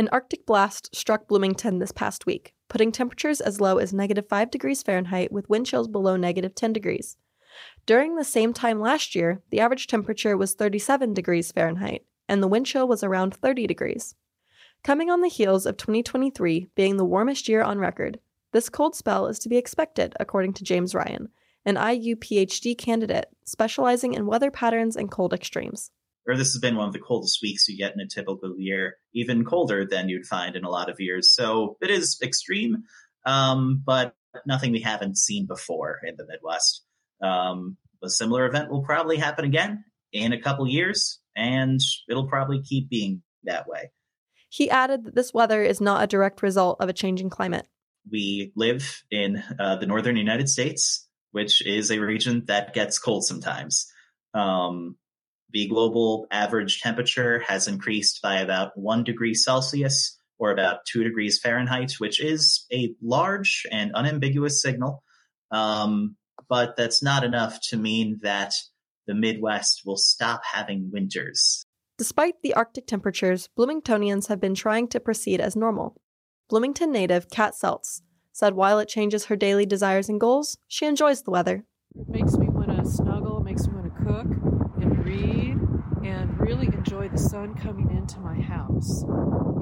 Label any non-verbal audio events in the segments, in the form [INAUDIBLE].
An Arctic blast struck Bloomington this past week, putting temperatures as low as negative 5 degrees Fahrenheit with wind chills below negative 10 degrees. During the same time last year, the average temperature was 37 degrees Fahrenheit, and the wind chill was around 30 degrees. Coming on the heels of 2023 being the warmest year on record, this cold spell is to be expected, according to James Ryan, an IU PhD candidate specializing in weather patterns and cold extremes or this has been one of the coldest weeks you get in a typical year, even colder than you'd find in a lot of years. So it is extreme, um, but nothing we haven't seen before in the Midwest. Um, a similar event will probably happen again in a couple years, and it'll probably keep being that way. He added that this weather is not a direct result of a changing climate. We live in uh, the northern United States, which is a region that gets cold sometimes. Um, the global average temperature has increased by about one degree Celsius or about two degrees Fahrenheit, which is a large and unambiguous signal. Um, but that's not enough to mean that the Midwest will stop having winters. Despite the Arctic temperatures, Bloomingtonians have been trying to proceed as normal. Bloomington native Cat Seltz said while it changes her daily desires and goals, she enjoys the weather. It makes me want to snuggle, it makes me want to cook and read and really enjoy the sun coming into my house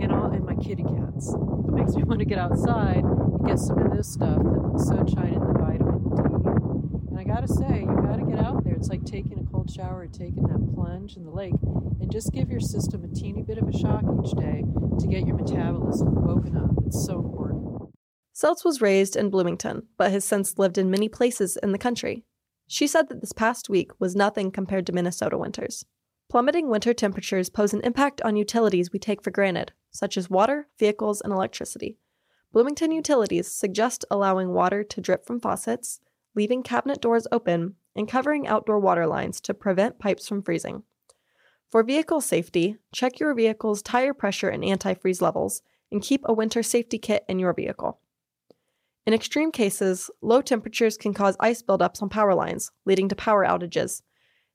and all and my kitty cats. It makes me [LAUGHS] want to get outside and get some of this stuff, the sunshine and the vitamin D. And I gotta say, you gotta get out there. It's like taking a cold shower or taking that plunge in the lake and just give your system a teeny bit of a shock each day to get your metabolism woken up. It's so important. Seltz was raised in Bloomington, but has since lived in many places in the country. She said that this past week was nothing compared to Minnesota winters. Plummeting winter temperatures pose an impact on utilities we take for granted, such as water, vehicles, and electricity. Bloomington Utilities suggest allowing water to drip from faucets, leaving cabinet doors open, and covering outdoor water lines to prevent pipes from freezing. For vehicle safety, check your vehicle's tire pressure and antifreeze levels, and keep a winter safety kit in your vehicle. In extreme cases, low temperatures can cause ice buildups on power lines, leading to power outages.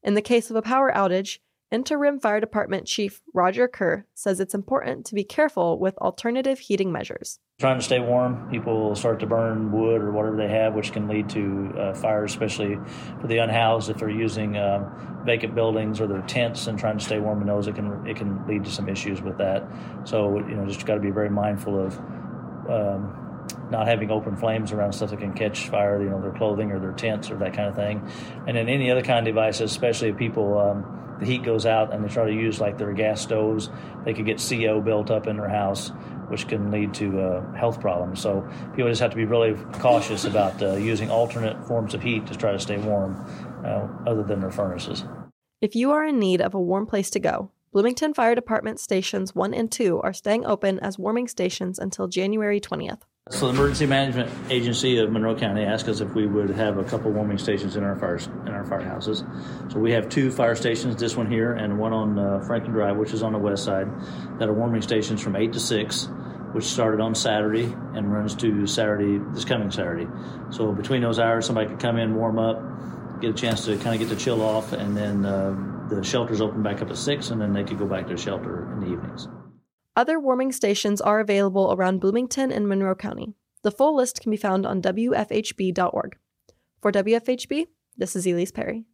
In the case of a power outage, Interim Fire Department Chief Roger Kerr says it's important to be careful with alternative heating measures. Trying to stay warm, people will start to burn wood or whatever they have, which can lead to uh, fires, especially for the unhoused. If they're using um, vacant buildings or their tents and trying to stay warm in those, it can it can lead to some issues with that. So you know, just got to be very mindful of. Um, not having open flames around stuff that can catch fire, you know, their clothing or their tents or that kind of thing. And then any other kind of devices, especially if people, um, the heat goes out and they try to use like their gas stoves, they could get CO built up in their house, which can lead to uh, health problems. So people just have to be really cautious about uh, using alternate forms of heat to try to stay warm, uh, other than their furnaces. If you are in need of a warm place to go, Bloomington Fire Department stations 1 and 2 are staying open as warming stations until January 20th. So the Emergency Management Agency of Monroe County asked us if we would have a couple warming stations in our fire in our firehouses. So we have two fire stations, this one here and one on uh, Franklin Drive, which is on the west side, that are warming stations from eight to six, which started on Saturday and runs to Saturday this coming Saturday. So between those hours, somebody could come in, warm up, get a chance to kind of get the chill off, and then uh, the shelters open back up at six, and then they could go back to the shelter in the evenings. Other warming stations are available around Bloomington and Monroe County. The full list can be found on WFHB.org. For WFHB, this is Elise Perry.